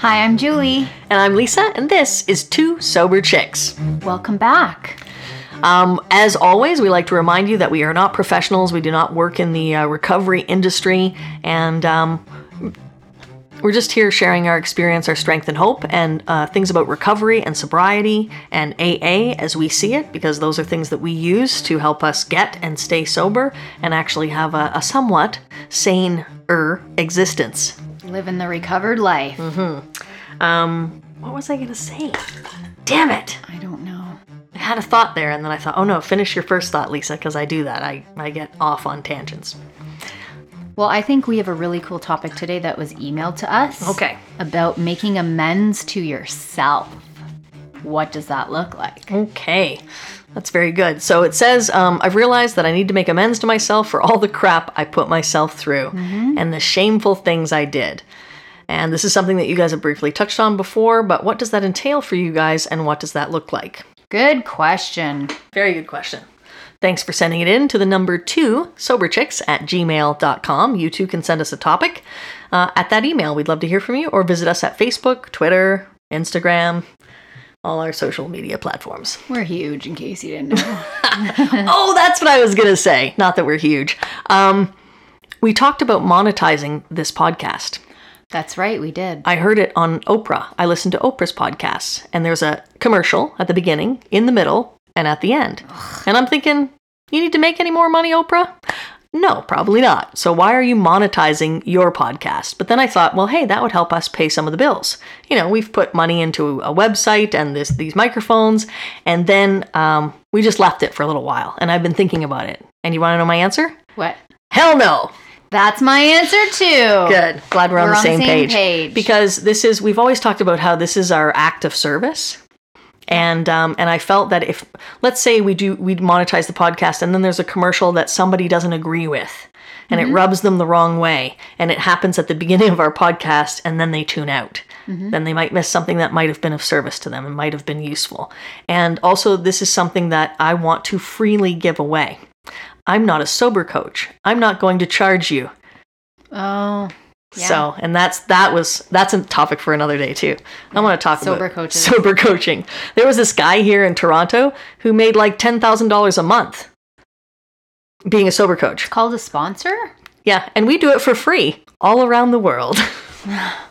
Hi, I'm Julie. And I'm Lisa, and this is Two Sober Chicks. Welcome back. Um, as always, we like to remind you that we are not professionals. We do not work in the uh, recovery industry, and um, we're just here sharing our experience, our strength, and hope, and uh, things about recovery and sobriety and AA as we see it, because those are things that we use to help us get and stay sober and actually have a, a somewhat sane-er existence. Living the recovered life. Um, what was I going to say? Damn it! I don't know. I had a thought there, and then I thought, oh no, finish your first thought, Lisa, because I do that. I, I get off on tangents. Well, I think we have a really cool topic today that was emailed to us. Okay. About making amends to yourself. What does that look like? Okay. That's very good. So it says, um, I've realized that I need to make amends to myself for all the crap I put myself through and the shameful things I did. And this is something that you guys have briefly touched on before, but what does that entail for you guys and what does that look like? Good question. Very good question. Thanks for sending it in to the number two, soberchicks at gmail.com. You too can send us a topic uh, at that email. We'd love to hear from you or visit us at Facebook, Twitter, Instagram, all our social media platforms. We're huge, in case you didn't know. oh, that's what I was going to say. Not that we're huge. Um, we talked about monetizing this podcast. That's right, we did. I heard it on Oprah. I listened to Oprah's podcasts, and there's a commercial at the beginning, in the middle, and at the end. And I'm thinking, you need to make any more money, Oprah? No, probably not. So why are you monetizing your podcast? But then I thought, well, hey, that would help us pay some of the bills. You know, we've put money into a website and this these microphones, and then um, we just left it for a little while. And I've been thinking about it. And you want to know my answer? what? Hell no. That's my answer too. Good. Glad we're, on, We're the on the same, same page. page. Because this is, we've always talked about how this is our act of service. And um, and I felt that if let's say we do we monetize the podcast and then there's a commercial that somebody doesn't agree with and it rubs them the wrong way and it happens at the beginning of our podcast and then they tune out then they might miss something that might have been of service to them and might have been useful. And also this is something that I want to freely give away. I'm not a sober coach. I'm not going to charge you. Oh. Yeah. so, and that's that was that's a topic for another day too. I want to talk Sober about coaches. sober coaching. There was this guy here in Toronto who made like ten thousand dollars a month being a sober coach. Called a sponsor? Yeah, and we do it for free all around the world.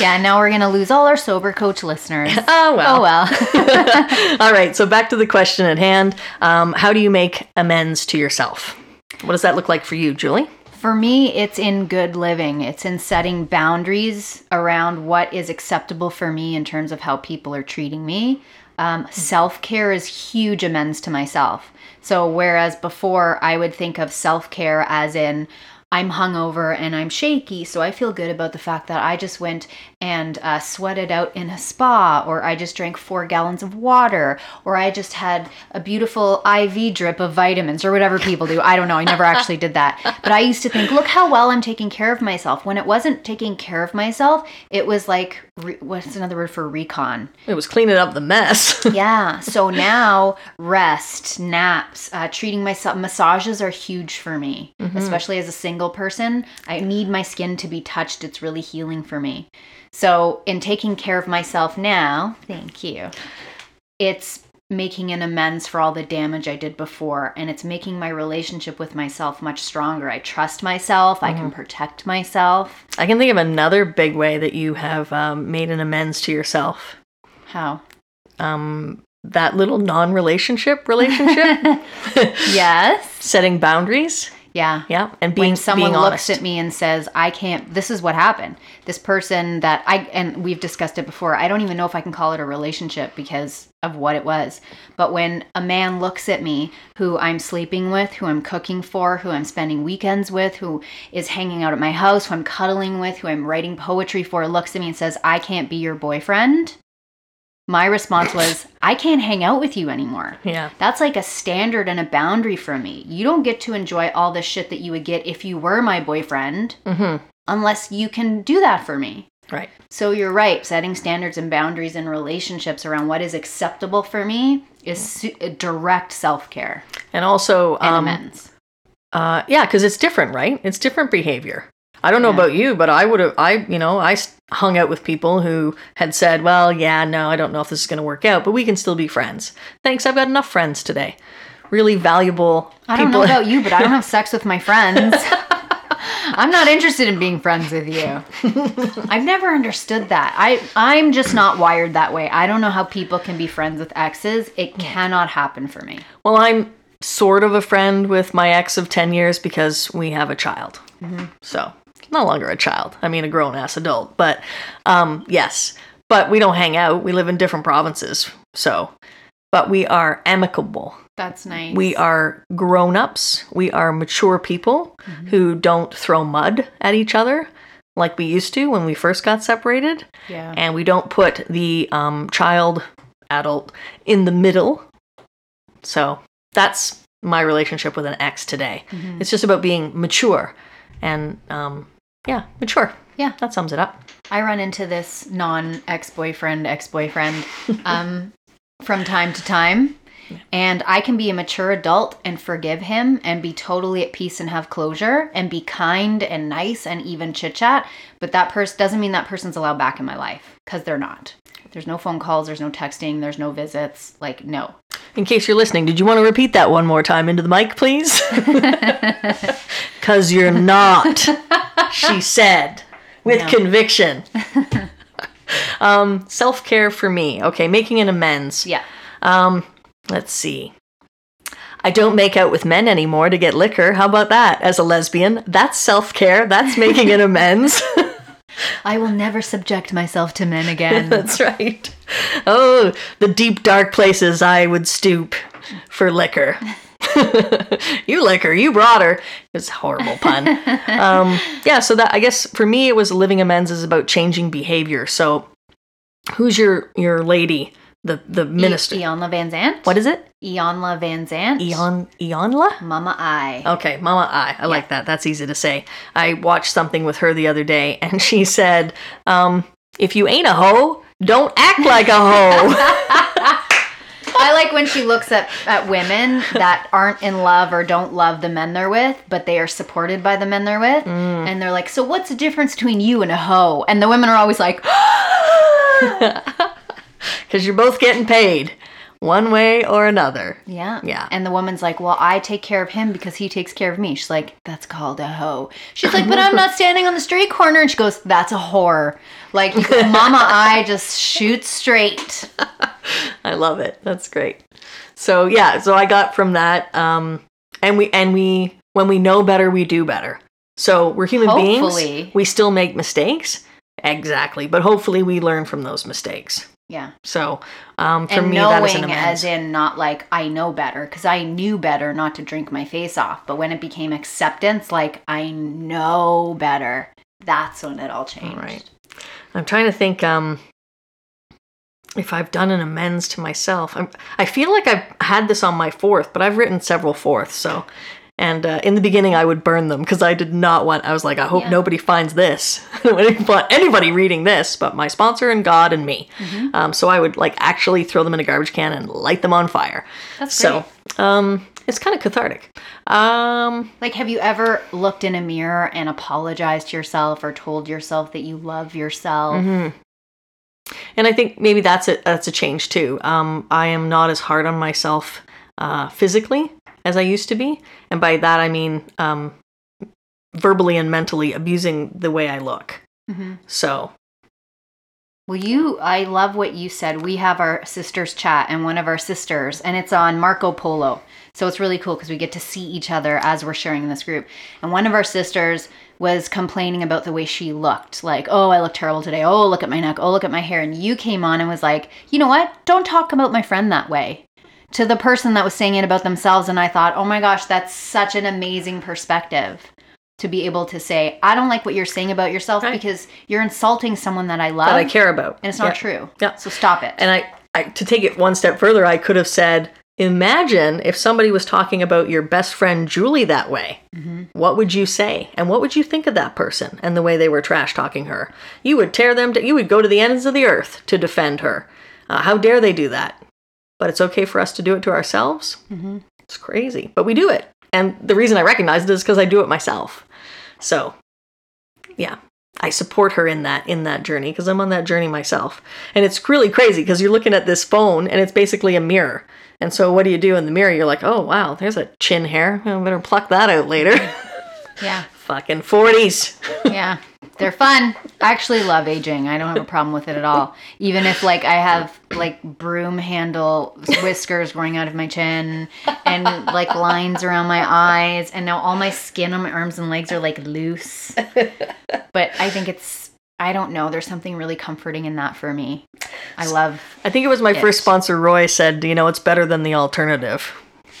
Yeah, now we're gonna lose all our sober coach listeners. oh well. Oh well. all right. So back to the question at hand. Um, how do you make amends to yourself? What does that look like for you, Julie? For me, it's in good living. It's in setting boundaries around what is acceptable for me in terms of how people are treating me. Um, self care is huge amends to myself. So, whereas before I would think of self care as in, I'm hungover and I'm shaky, so I feel good about the fact that I just went and uh, sweated out in a spa, or I just drank four gallons of water, or I just had a beautiful IV drip of vitamins, or whatever people do. I don't know. I never actually did that. But I used to think, look how well I'm taking care of myself. When it wasn't taking care of myself, it was like, re- what's another word for recon? It was cleaning up the mess. Yeah. So now rest, naps, uh, treating myself, massages are huge for me, especially as a single person. I need my skin to be touched. It's really healing for me. So in taking care of myself now, thank you. It's making an amends for all the damage I did before, and it's making my relationship with myself much stronger. I trust myself. I can protect myself. I can think of another big way that you have um, made an amends to yourself. How? Um, that little non-relationship relationship, Yes. setting boundaries. Yeah. Yeah, and being when someone being looks at me and says i can't this is what happened. This person that i and we've discussed it before i don't even know if i can call it a relationship because of what it was. But when a man looks at me who i'm sleeping with who i'm cooking for who i'm spending weekends with who is hanging out at my house who i'm cuddling with who i'm writing poetry for looks at me and says i can't be your boyfriend my response was i can't hang out with you anymore Yeah. that's like a standard and a boundary for me. You don't get to enjoy all the shit that you would get if you were my boyfriend Mm-hmm. unless you can do that for me. Right. So you're right, setting standards and boundaries in relationships around what is acceptable for me is su- direct self care And also, and um, amends. uh, yeah, because it's different, right? It's different behavior. I don't know about you, but I would have, I, you know, I hung out with people who had said, well, yeah, no, I don't know if this is going to work out, but we can still be friends. Thanks, I've got enough friends today. Really valuable I don't know about you, but I don't have sex with my friends. I'm not interested in being friends with you. I've never understood that. I I'm just not wired that way. I don't know how people can be friends with exes. It cannot happen for me. Well, I'm sort of a friend with my ex of 10 years because we have a child. Mm-hmm. So, no longer a child. I mean, a grown ass adult. But, um, yes. But we don't hang out. We live in different provinces. So, but we are amicable. That's nice. We are grown ups. We are mature people who don't throw mud at each other like we used to when we first got separated. yeah. And we don't put the um, child, adult in the middle. So that's my relationship with an ex today. It's just about being mature and, um, yeah, mature. Yeah. That sums it up. I run into this non ex boyfriend, ex boyfriend um, from time to time. And I can be a mature adult and forgive him and be totally at peace and have closure and be kind and nice and even chit chat. But that person doesn't mean that person's allowed back in my life because they're not. There's no phone calls, there's no texting, there's no visits. Like, no. In case you're listening, did you want to repeat that one more time into the mic, please? Because you're not, she said, with No. conviction. um, Self care for me. Okay, making an amends. Yeah. Um, let's see. I don't make out with men anymore to get liquor. How about that? As a lesbian, that's self care. That's making an amends. I will never subject myself to men again. that's right. Oh, the deep, dark places I would stoop for liquor. you liquor, you brought her. It's a horrible pun. um, yeah, so that I guess for me, it was living amends is about changing behavior. So, who's your your lady? The the minister. Iyanla Vanzant? What is it? Iyanla Vanzant? Eon Iyanla? Mama I. Okay, Mama I. I like that. That's easy to say. I watched something with her the other day, and she said, um, "If you ain't a hoe, don't act like a hoe." I like when she looks at, at women that aren't in love or don't love the men they're with, but they are supported by the men they're with. Mm. And they're like, So what's the difference between you and a hoe? And the women are always like, Because you're both getting paid, one way or another. Yeah. Yeah. And the woman's like, Well, I take care of him because he takes care of me. She's like, That's called a hoe. She's like, But I'm not standing on the street corner. And she goes, That's a whore. Like, Mama I just shoot straight. I love it. That's great. So yeah, so I got from that, um, and we and we when we know better, we do better. So we're human Hopefully. beings. We still make mistakes. Exactly, but hopefully we learn from those mistakes. Yeah. So um, for and me, that is an knowing amends. as in not like I know better because I knew better not to drink my face off. But when it became acceptance, like I know better, that's when it all changed. Right. I'm trying to think um, if I've done an amends to myself. I'm, I feel like I've had this on my fourth, but I've written several fourths. So, and uh, in the beginning, I would burn them because I did not want. I was like, I hope Yeah. nobody finds this. I didn't want anybody reading this, but my sponsor and God and me. Mm-hmm. Um, so I would like actually throw them in a garbage can and light them on fire. That's so. Um, it's kind of cathartic. Um, Like, have you ever looked in a mirror and apologized to yourself or told yourself that you love yourself? Mm-hmm. and I think maybe that's a that's a change too. Um, I am not as hard on myself uh, physically as I used to be, and by that I mean um, verbally and mentally abusing the way I look. Mhm. So Well, you, I love what you said. We have our sisters chat, and one of our sisters, and it's on Marco Polo. So it's really cool because we get to see each other as we're sharing in this group. And one of our sisters was complaining about the way she looked like, oh, I look terrible today. Oh, look at my neck. Oh, look at my hair. And you came on and was like, you know what? Don't talk about my friend that way. To the person that was saying it about themselves. And I thought, oh my gosh, that's such an amazing perspective to be able to say, I don't like what you're saying about yourself Right. because you're insulting someone that I love that I care about, and it's not Yeah. true. Yeah. So stop it. And I, I, to take it one step further, I could have said, imagine if somebody was talking about your best friend Julie that way. What would you say? And what would you think of that person and the way they were trash talking her? You would tear them. To, you would go to the ends of the earth to defend her. Uh, how dare they do that? But it's okay for us to do it to ourselves. Mhm. It's crazy, but we do it. And the reason I recognize it is because I do it myself. So yeah i support her in that in that journey because i'm on that journey myself and it's really crazy because you're looking at this phone and it's basically a mirror and so what do you do in the mirror you're like oh wow there's a chin hair i better pluck that out later Yeah. fucking 40s Yeah. They're fun. I actually love aging. I don't have a problem with it at all. Even if like I have like broom handle whiskers growing out of my chin and like lines around my eyes and now all my skin on my arms and legs are like loose. But I think it's I don't know, there's something really comforting in that for me. I love i think it was my It. first sponsor roy said you know it's better than the alternative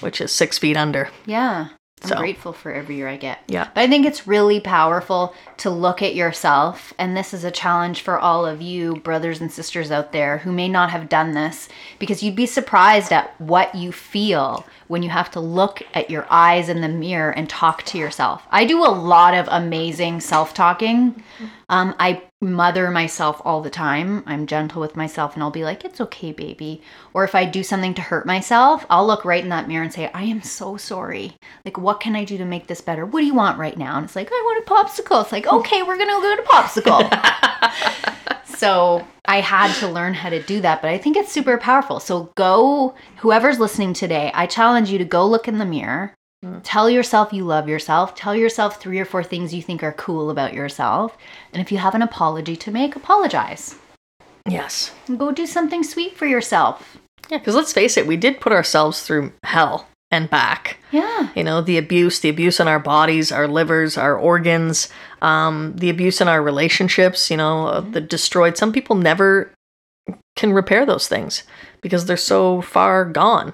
which is six feet under Yeah. I'm grateful for every year I get. Yeah. But I think it's really powerful to look at yourself. And this is a challenge for all of you, brothers and sisters out there, who may not have done this, because you'd be surprised at what you feel when you have to look at your eyes in the mirror and talk to yourself. I do a lot of amazing self talking. Um, I mother myself all the time. I'm gentle with myself and I'll be like, it's okay, baby. Or if I do something to hurt myself, I'll look right in that mirror and say, I am so sorry. Like, what can I do to make this better? What do you want right now? And it's like, I want a popsicle. It's like, okay, we're going to go to popsicle. so I had to learn how to do that, but I think it's super powerful. So go, whoever's listening today, I challenge you to go look in the mirror. Tell yourself you love yourself. Tell yourself three or four things you think are cool about yourself. And if you have an apology to make, apologize. yes And go do something sweet for yourself. yeah because let's face it we did put ourselves through hell and back Yeah. you know the abuse the abuse in our bodies our livers our organs um, the abuse in our relationships you know uh, the destroyed some people never can repair those things because they're so far gone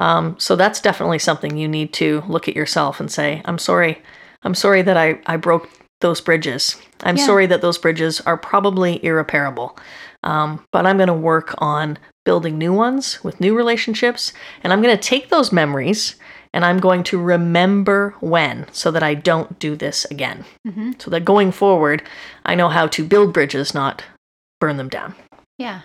um, so that's definitely something you need to look at yourself and say i'm sorry i'm sorry that i, I broke those bridges i'm Yeah. sorry that those bridges are probably irreparable um, but i'm going to work on building new ones with new relationships and i'm going to take those memories and I'm going to remember when so that I don't do this again. Mhm. So that going forward, I know how to build bridges, not burn them down. Yeah.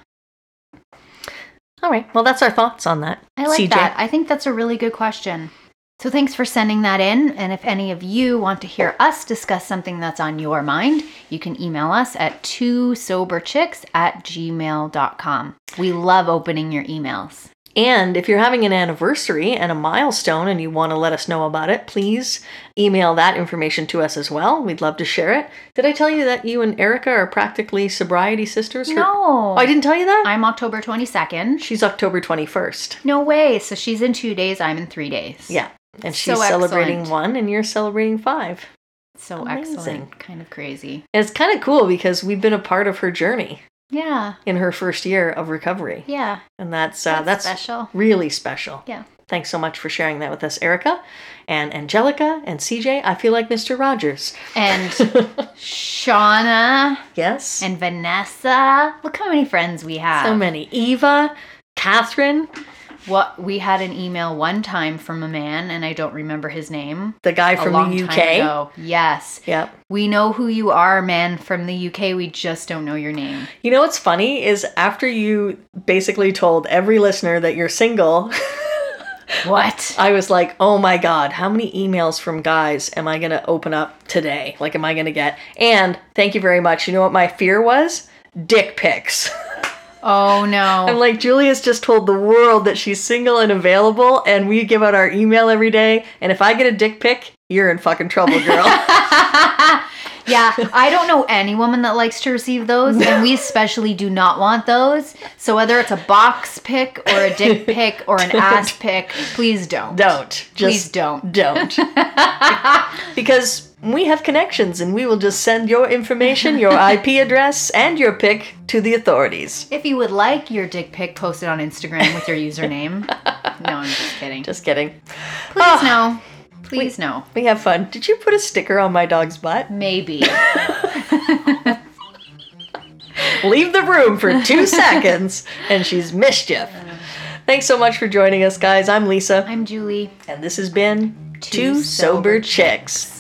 All right. Well, that's our thoughts on that. I like CJ. that. I think that's a really good question. So thanks for sending that in. And if any of you want to hear us discuss something that's on your mind, you can email us at two soberchicks at gmail.com. We love opening your emails. And if you're having an anniversary and a milestone and you want to let us know about it, please email that information to us as well. We'd love to share it. Did I tell you that you and Erica are practically sobriety sisters? No. Oh, I didn't tell you that? I'm October 22nd. She's October 21st. No way. So she's in two days, I'm in three days. Yeah. And So she's celebrating one and you're celebrating five. So Amazing. excellent. Kind of crazy. And it's kind of cool because we've been a part of her journey Yeah. in her first year of recovery. Yeah. And that's uh, That's, that's, special. really special. Yeah. Thanks so much for sharing that with us, Erica and Angelica and CJ. I feel like Mr. Rogers. And Shauna Yes. and Vanessa. Look how many friends we have. so many. Eva, Catherine, What we had an email one time from a man, and I don't remember his name. the guy from the UK. Yes, Yep. we know who you are, man from the UK. We just don't know your name. You know what's funny is after you basically told every listener that you're single, What? I was like, oh my God, how many emails from guys am I going to open up today? Like, am I going to get? And thank you very much. You know what my fear was? Dick pics. Oh no. I'm like, Julia's just told the world that she's single and available, and we give out our email every day. And if I get a dick pic, you're in fucking trouble, girl. yeah, I don't know any woman that likes to receive those, and we especially do not want those. So whether it's a box pic or a dick pic or an ass pic, please don't. don't. Just Please don't. Don't. because we have connections and we will just send your information, your IP address, and your pic to the authorities. If you would like your dick pic posted on Instagram with your username, no, I'm just kidding. Just kidding. Please ah, no. Please no. We have fun. Did you put a sticker on my dog's butt? Maybe. Leave the room for two seconds and she's mischief. Thanks so much for joining us, guys. I'm Lisa, I'm Julie. and this has been Two Two Sober Sober Chicks.